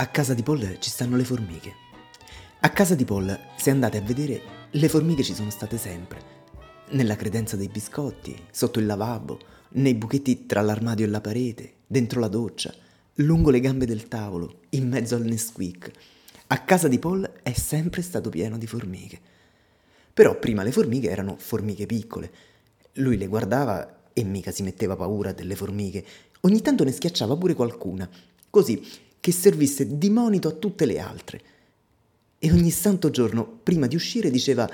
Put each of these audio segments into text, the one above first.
A casa di Paul ci stanno le formiche. A casa di Paul, se andate a vedere, le formiche ci sono state sempre. Nella credenza dei biscotti, sotto il lavabo, nei buchetti tra l'armadio e la parete, dentro la doccia, lungo le gambe del tavolo, in mezzo al Nesquik. A casa di Paul è sempre stato pieno di formiche. Però prima le formiche erano formiche piccole. Lui le guardava e mica si metteva paura delle formiche. Ogni tanto ne schiacciava pure qualcuna. Così che servisse di monito a tutte le altre. E ogni santo giorno, prima di uscire, diceva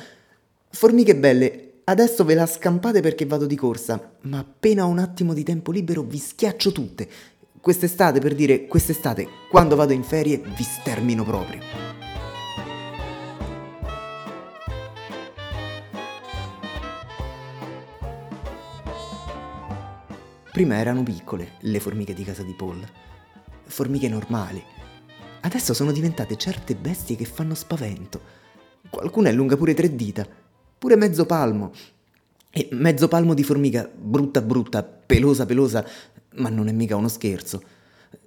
Formiche belle, adesso ve la scampate perché vado di corsa, ma appena ho un attimo di tempo libero vi schiaccio tutte. Quest'estate, per dire quest'estate, quando vado in ferie, vi stermino proprio. Prima erano piccole le formiche di casa di Paul formiche normali. Adesso sono diventate certe bestie che fanno spavento. Qualcuna è lunga pure tre dita, pure mezzo palmo. E mezzo palmo di formica, brutta brutta, pelosa pelosa, ma non è mica uno scherzo.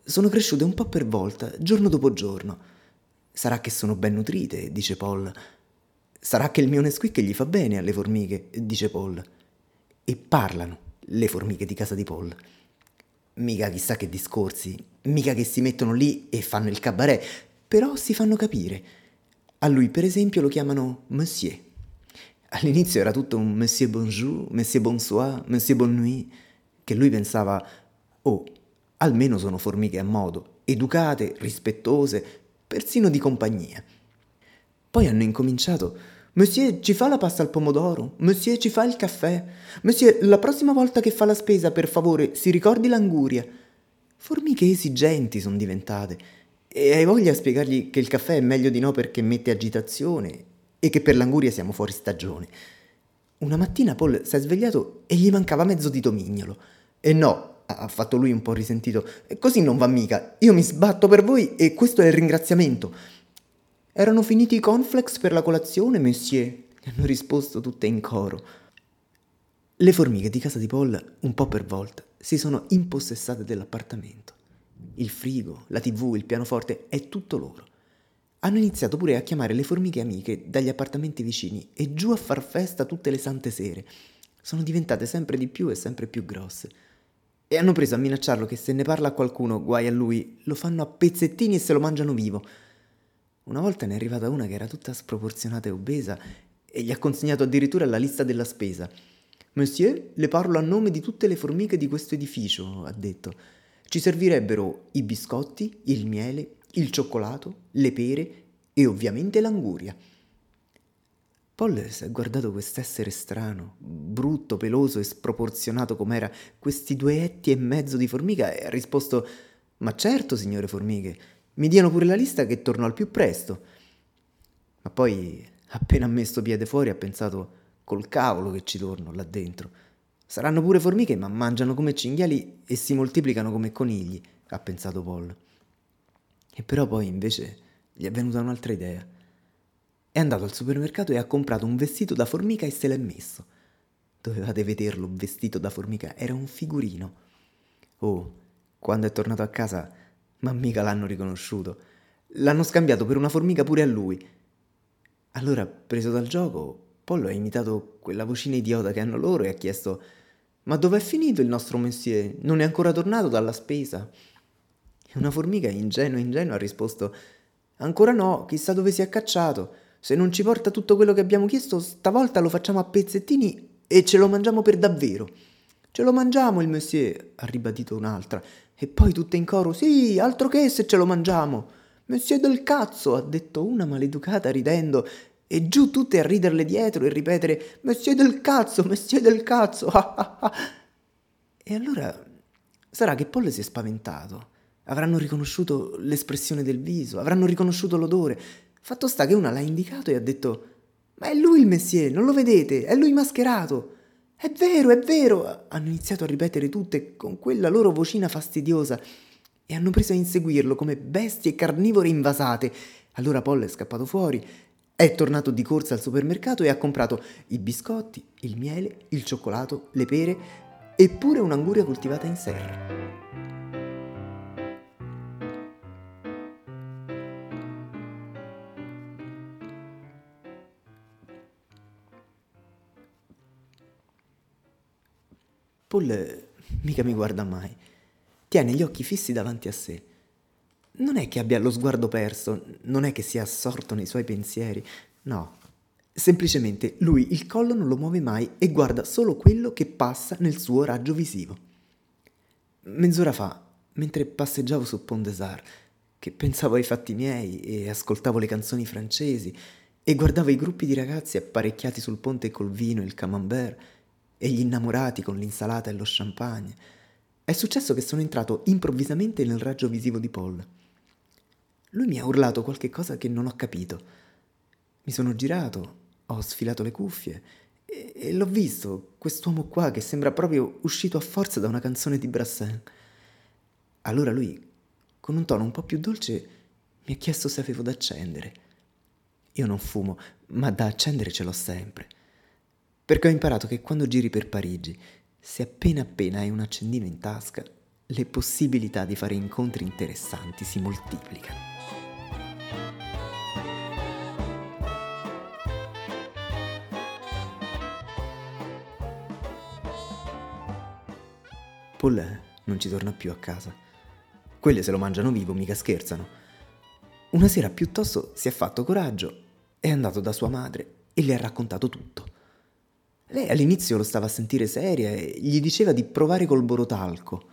Sono cresciute un po' per volta, giorno dopo giorno. Sarà che sono ben nutrite, dice Paul. Sarà che il mio Nesquik gli fa bene alle formiche, dice Paul. E parlano le formiche di casa di Paul. Mica chissà che discorsi, mica che si mettono lì e fanno il cabaret, però si fanno capire. A lui, per esempio, lo chiamano Monsieur. All'inizio era tutto un Monsieur Bonjour, Monsieur Bonsoir, Monsieur Bonne Nuit, che lui pensava, oh, almeno sono formiche a modo, educate, rispettose, persino di compagnia. Poi hanno incominciato Monsieur ci fa la pasta al pomodoro? Monsieur ci fa il caffè? Monsieur, la prossima volta che fa la spesa, per favore, si ricordi l'anguria. Formiche esigenti sono diventate. E hai voglia a spiegargli che il caffè è meglio di no perché mette agitazione e che per l'anguria siamo fuori stagione. Una mattina Paul si è svegliato e gli mancava mezzo dito mignolo. E no, ha fatto lui un po' risentito, così non va mica. Io mi sbatto per voi e questo è il ringraziamento. Erano finiti i cornflakes per la colazione, monsieur? Gli hanno risposto tutte in coro. Le formiche di casa di Paul, un po' per volta, si sono impossessate dell'appartamento. Il frigo, la tv, il pianoforte, è tutto loro. Hanno iniziato pure a chiamare le formiche amiche dagli appartamenti vicini e giù a far festa tutte le sante sere. Sono diventate sempre di più e sempre più grosse. E hanno preso a minacciarlo che se ne parla a qualcuno, guai a lui, lo fanno a pezzettini e se lo mangiano vivo. Una volta ne è arrivata una che era tutta sproporzionata e obesa e gli ha consegnato addirittura la lista della spesa. Monsieur, le parlo a nome di tutte le formiche di questo edificio, ha detto. Ci servirebbero i biscotti, il miele, il cioccolato, le pere e ovviamente l'anguria. Paul si è guardato quest'essere strano, brutto, peloso e sproporzionato com'era, questi due etti e mezzo di formica, e ha risposto: Ma certo, signore formiche, mi diano pure la lista che torno al più presto. Ma poi, appena messo piede fuori, ha pensato, col cavolo che ci torno là dentro. Saranno pure formiche, ma mangiano come cinghiali e si moltiplicano come conigli, ha pensato Paul. E però poi invece gli è venuta un'altra idea. È andato al supermercato e ha comprato un vestito da formica e se l'è messo. Dovevate vederlo, vestito da formica, era un figurino. Oh, quando è tornato a casa ma mica l'hanno riconosciuto. L'hanno scambiato per una formica pure a lui. Allora, preso dal gioco, Pollo ha imitato quella vocina idiota che hanno loro e ha chiesto Ma dov'è finito il nostro monsieur? Non è ancora tornato dalla spesa? E una formica ingenua ingenua ha risposto Ancora no, chissà dove si è cacciato. Se non ci porta tutto quello che abbiamo chiesto, stavolta lo facciamo a pezzettini e ce lo mangiamo per davvero. Ce lo mangiamo il monsieur, ha ribadito un'altra, e poi tutte in coro, sì, altro che se ce lo mangiamo. Monsieur del cazzo, ha detto una maleducata ridendo, e giù tutte a riderle dietro e ripetere, Monsieur del cazzo, Monsieur del cazzo, ah, ah, ah. E allora sarà che Paul si è spaventato. Avranno riconosciuto l'espressione del viso, avranno riconosciuto l'odore. Fatto sta che una l'ha indicato e ha detto, ma è lui il Monsieur, non lo vedete? È lui mascherato. È vero, è vero! Hanno iniziato a ripetere tutte con quella loro vocina fastidiosa e hanno preso a inseguirlo come bestie carnivore invasate. Allora Paul è scappato fuori, è tornato di corsa al supermercato e ha comprato i biscotti, il miele, il cioccolato, le pere e pure un'anguria coltivata in serra. Paul mica mi guarda mai. Tiene gli occhi fissi davanti a sé. Non è che abbia lo sguardo perso, non è che sia assorto nei suoi pensieri, no. Semplicemente lui il collo non lo muove mai e guarda solo quello che passa nel suo raggio visivo. Mezz'ora fa, mentre passeggiavo su Pont des Arts, che pensavo ai fatti miei e ascoltavo le canzoni francesi e guardavo i gruppi di ragazzi apparecchiati sul ponte col vino e il camembert e gli innamorati con l'insalata e lo champagne, è successo che sono entrato improvvisamente nel raggio visivo di Paul. Lui mi ha urlato qualche cosa che non ho capito. Mi sono girato, ho sfilato le cuffie e, e l'ho visto, quest'uomo qua che sembra proprio uscito a forza da una canzone di Brassens. Allora lui con un tono un po' più dolce, mi ha chiesto se avevo da accendere. Io non fumo, ma da accendere ce l'ho sempre. Perché ho imparato che quando giri per Parigi, se appena appena hai un accendino in tasca, le possibilità di fare incontri interessanti si moltiplicano. Paul non ci torna più a casa. Quelle se lo mangiano vivo, mica scherzano. Una sera piuttosto si è fatto coraggio, è andato da sua madre e le ha raccontato tutto. Lei all'inizio lo stava a sentire seria e gli diceva di provare col borotalco.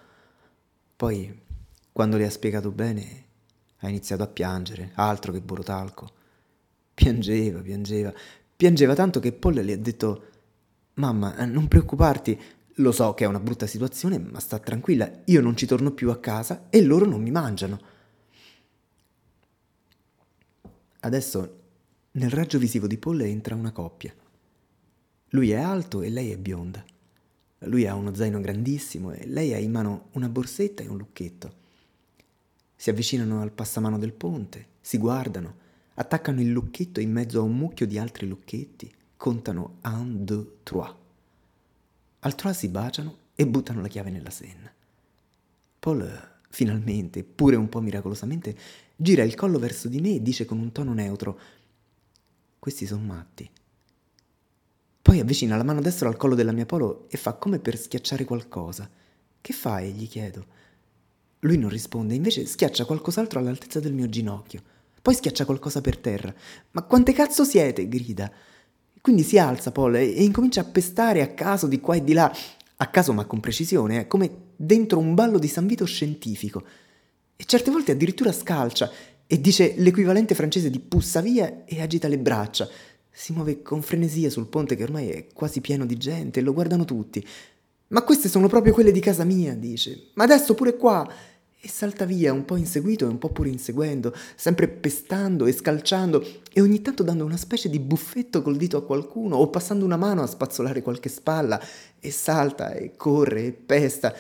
Poi, quando le ha spiegato bene, ha iniziato a piangere, altro che borotalco. Piangeva, piangeva, piangeva tanto che Paul le ha detto Mamma, non preoccuparti, lo so che è una brutta situazione, ma sta tranquilla, io non ci torno più a casa e loro non mi mangiano. Adesso nel raggio visivo di Paul entra una coppia. Lui è alto e lei è bionda. Lui ha uno zaino grandissimo e lei ha in mano una borsetta e un lucchetto. Si avvicinano al passamano del ponte, si guardano, attaccano il lucchetto in mezzo a un mucchio di altri lucchetti, contano un, deux, trois. Altrò si baciano e buttano la chiave nella senna. Paul, finalmente, pure un po' miracolosamente, gira il collo verso di me e dice con un tono neutro: Questi sono matti. Poi avvicina la mano destra al collo della mia polo e fa come per schiacciare qualcosa. Che fai? gli chiedo. Lui non risponde, invece schiaccia qualcos'altro all'altezza del mio ginocchio. Poi schiaccia qualcosa per terra. Ma quante cazzo siete? grida. Quindi si alza Paul e, e incomincia a pestare a caso di qua e di là, a caso ma con precisione, eh, come dentro un ballo di San Vito scientifico. E certe volte addirittura scalcia e dice l'equivalente francese di pussa via e agita le braccia. Si muove con frenesia sul ponte che ormai è quasi pieno di gente e lo guardano tutti. Ma queste sono proprio quelle di casa mia, dice. Ma adesso pure qua e salta via, un po' inseguito e un po' pure inseguendo, sempre pestando e scalciando e ogni tanto dando una specie di buffetto col dito a qualcuno o passando una mano a spazzolare qualche spalla e salta e corre e pesta.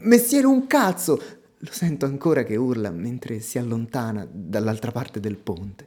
Messiere un cazzo! Lo sento ancora che urla mentre si allontana dall'altra parte del ponte.